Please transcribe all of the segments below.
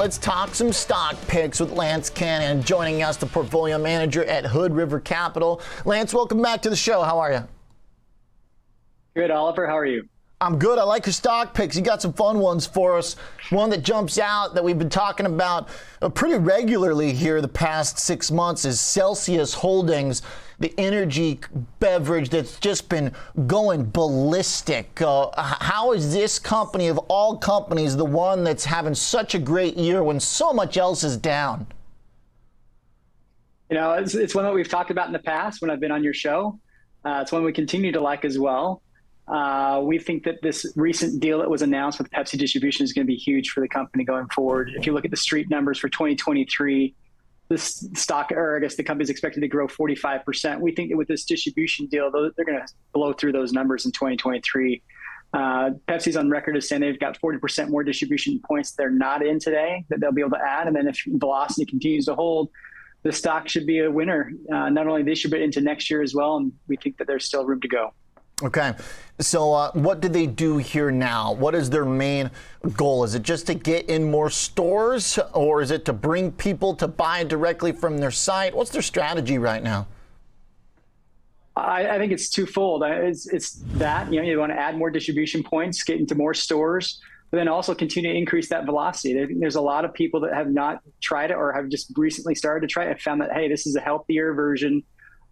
let's talk some stock picks with Lance Cannon joining us, the portfolio manager at Hood River Capital. Lance, welcome back to the show. How are you? Good, Oliver. How are you? I'm good. I like your stock picks. You got some fun ones for us. One that jumps out that we've been talking about uh, pretty regularly here the past six months is Celsius Holdings, the energy beverage that's just been going ballistic. Uh, how is this company, of all companies, the one that's having such a great year when so much else is down? You know, it's, it's one that we've talked about in the past when I've been on your show. Uh, it's one we continue to like as well. Uh, we think that this recent deal that was announced with Pepsi distribution is going to be huge for the company going forward. If you look at the street numbers for 2023, this stock, or I guess the company is expected to grow 45%. We think that with this distribution deal, they're going to blow through those numbers in 2023. Uh, Pepsi's on record as saying they've got 40% more distribution points they're not in today that they'll be able to add. And then if velocity continues to hold, the stock should be a winner, uh, not only this year, but into next year as well. And we think that there's still room to go. Okay. So, uh, what do they do here now? What is their main goal? Is it just to get in more stores, or is it to bring people to buy directly from their site? What's their strategy right now? I, I think it's twofold. It's, it's that you know you want to add more distribution points, get into more stores, but then also continue to increase that velocity. There's a lot of people that have not tried it or have just recently started to try it. Have found that hey, this is a healthier version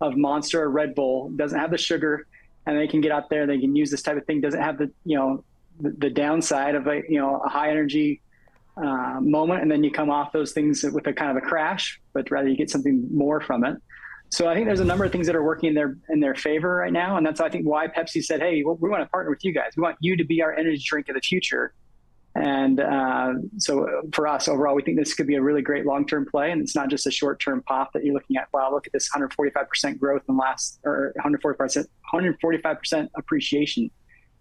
of Monster or Red Bull. Doesn't have the sugar and they can get out there. They can use this type of thing. Doesn't have the you know the, downside of a you know a high energy uh, moment, and then you come off those things with a kind of a crash, but rather you get something more from it. So I think there's a number of things that are working in their in their favor right now, and that's I think why Pepsi said, "Hey, well, we want to partner with you guys. We want you to be our energy drink of the future." And uh, so for us overall, we think this could be a really great long-term play, and it's not just a short-term pop that you're looking at. Wow, look at this 145% growth in last, or 145%, 145% appreciation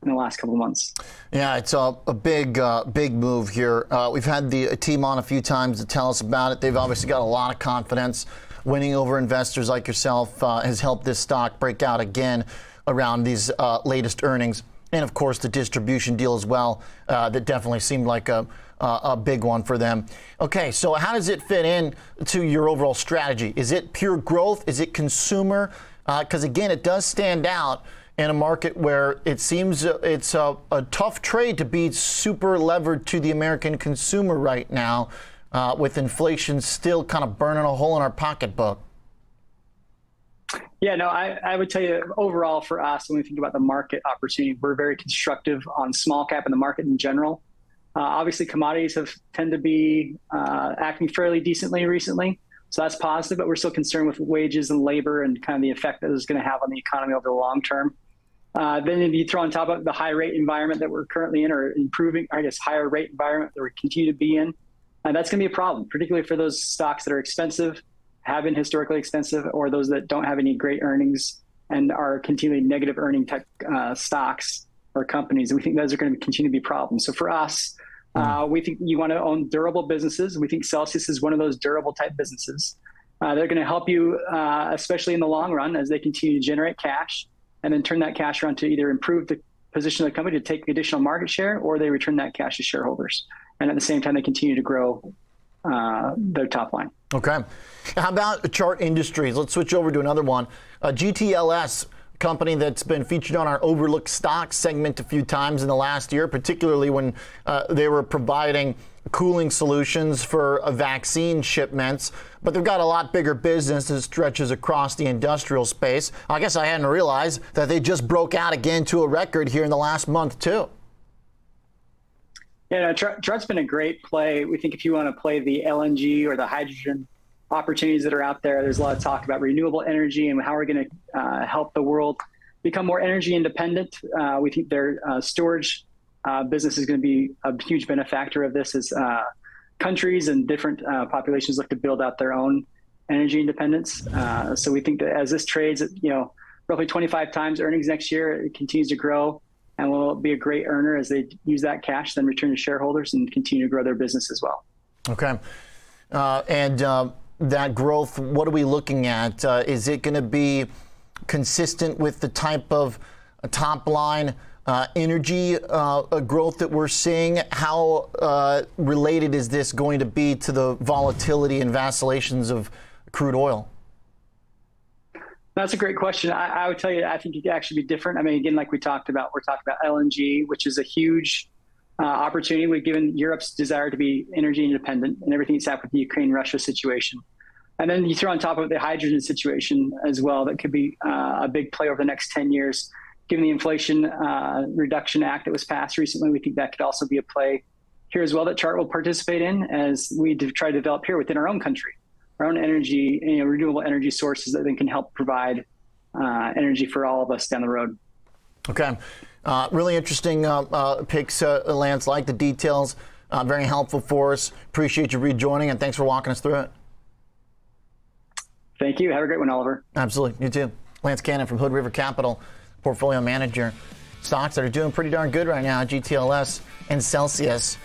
in the last couple of months. Yeah, it's a, a big, uh, big move here. Uh, we've had the team on a few times to tell us about it. They've obviously got a lot of confidence. Winning over investors like yourself uh, has helped this stock break out again around these uh, latest earnings and of course the distribution deal as well. Uh, that definitely seemed like a, a big one for them. Okay, so how does it fit in to your overall strategy? Is it pure growth? Is it consumer? Because uh, again, it does stand out in a market where it seems uh, it's a, a, tough trade to be super levered to the American consumer right now, uh, with inflation still kind of burning a hole in our pocketbook. Yeah, no, I, I would tell you overall for us, when we think about the market opportunity, we're very constructive on small cap and the market in general. Uh, obviously, commodities have tend to be uh, acting fairly decently recently, so that's positive. But we're still concerned with wages and labor and kind of the effect that is going to have on the economy over the long term. Uh, then if you throw on top of the high rate environment that we're currently in, or improving, I guess, higher rate environment that we continue to be in, uh, that's going to be a problem, particularly for those stocks that are expensive have been historically expensive or those that don't have any great earnings and are continually negative earning tech uh, stocks or companies. And we think those are going to continue to be problems. So for us, uh, hmm. we think you want to own durable businesses. We think Celsius is one of those durable type businesses. Uh, they're going to help you, uh, especially in the long run, as they continue to generate cash and then turn that cash around to either improve the position of the company to take additional market share or they return that cash to shareholders. And at the same time, they continue to grow uh, their top line. Okay. How about Chart Industries? Let's switch over to another one. Uh, GTLS company that's been featured on our overlooked stocks segment a few times in the last year, particularly when uh, they were providing cooling solutions for uh, vaccine shipments. But they've got a lot bigger business that stretches across the industrial space. I guess I hadn't realized that they just broke out again to a record here in the last month, too. Yeah, no, Chart's been a great play. We think if you want to play the LNG or the hydrogen opportunities that are out there, there's a lot of talk about renewable energy and how we're going to uh, help the world become more energy independent. Uh, we think their uh, storage uh, business is going to be a huge benefactor of this as uh, countries and different uh, populations look to build out their own energy independence. so we think that as this trades you know roughly 25 times earnings next year, it continues to grow and will be a great earner as they use that cash, then return to shareholders and continue to grow their business as well. Okay. Uh, and uh, that growth, what are we looking at? Uh, is it going to be consistent with the type of top line uh, energy uh, growth that we're seeing. How uh, related is this going to be to the volatility and vacillations of crude oil? That's a great question. I, I, would tell you, I think it could actually be different. I mean, again, like we talked about, we're talking about LNG, which is a huge uh, opportunity. We've given Europe's desire to be energy independent and everything that's happened with the Ukraine Russia situation. And then you throw on top of the hydrogen situation as well, that could be uh, a big play over the next 10 years. Given the Inflation uh, Reduction Act that was passed recently, we think that could also be a play here as well that Chart will participate in as we try to develop here within our own country our own energy, you know, renewable energy sources that then can help provide uh, energy for all of us down the road. Okay. Uh, really interesting uh, uh picks, uh, Lance. Like the details. Uh, very helpful for us. Appreciate you rejoining and thanks for walking us through it. Thank you. Have a great one, Oliver. Absolutely. You too. Lance Cannon from Hood River Capital, portfolio manager. Stocks that are doing pretty darn good right now GTLS and Celsius.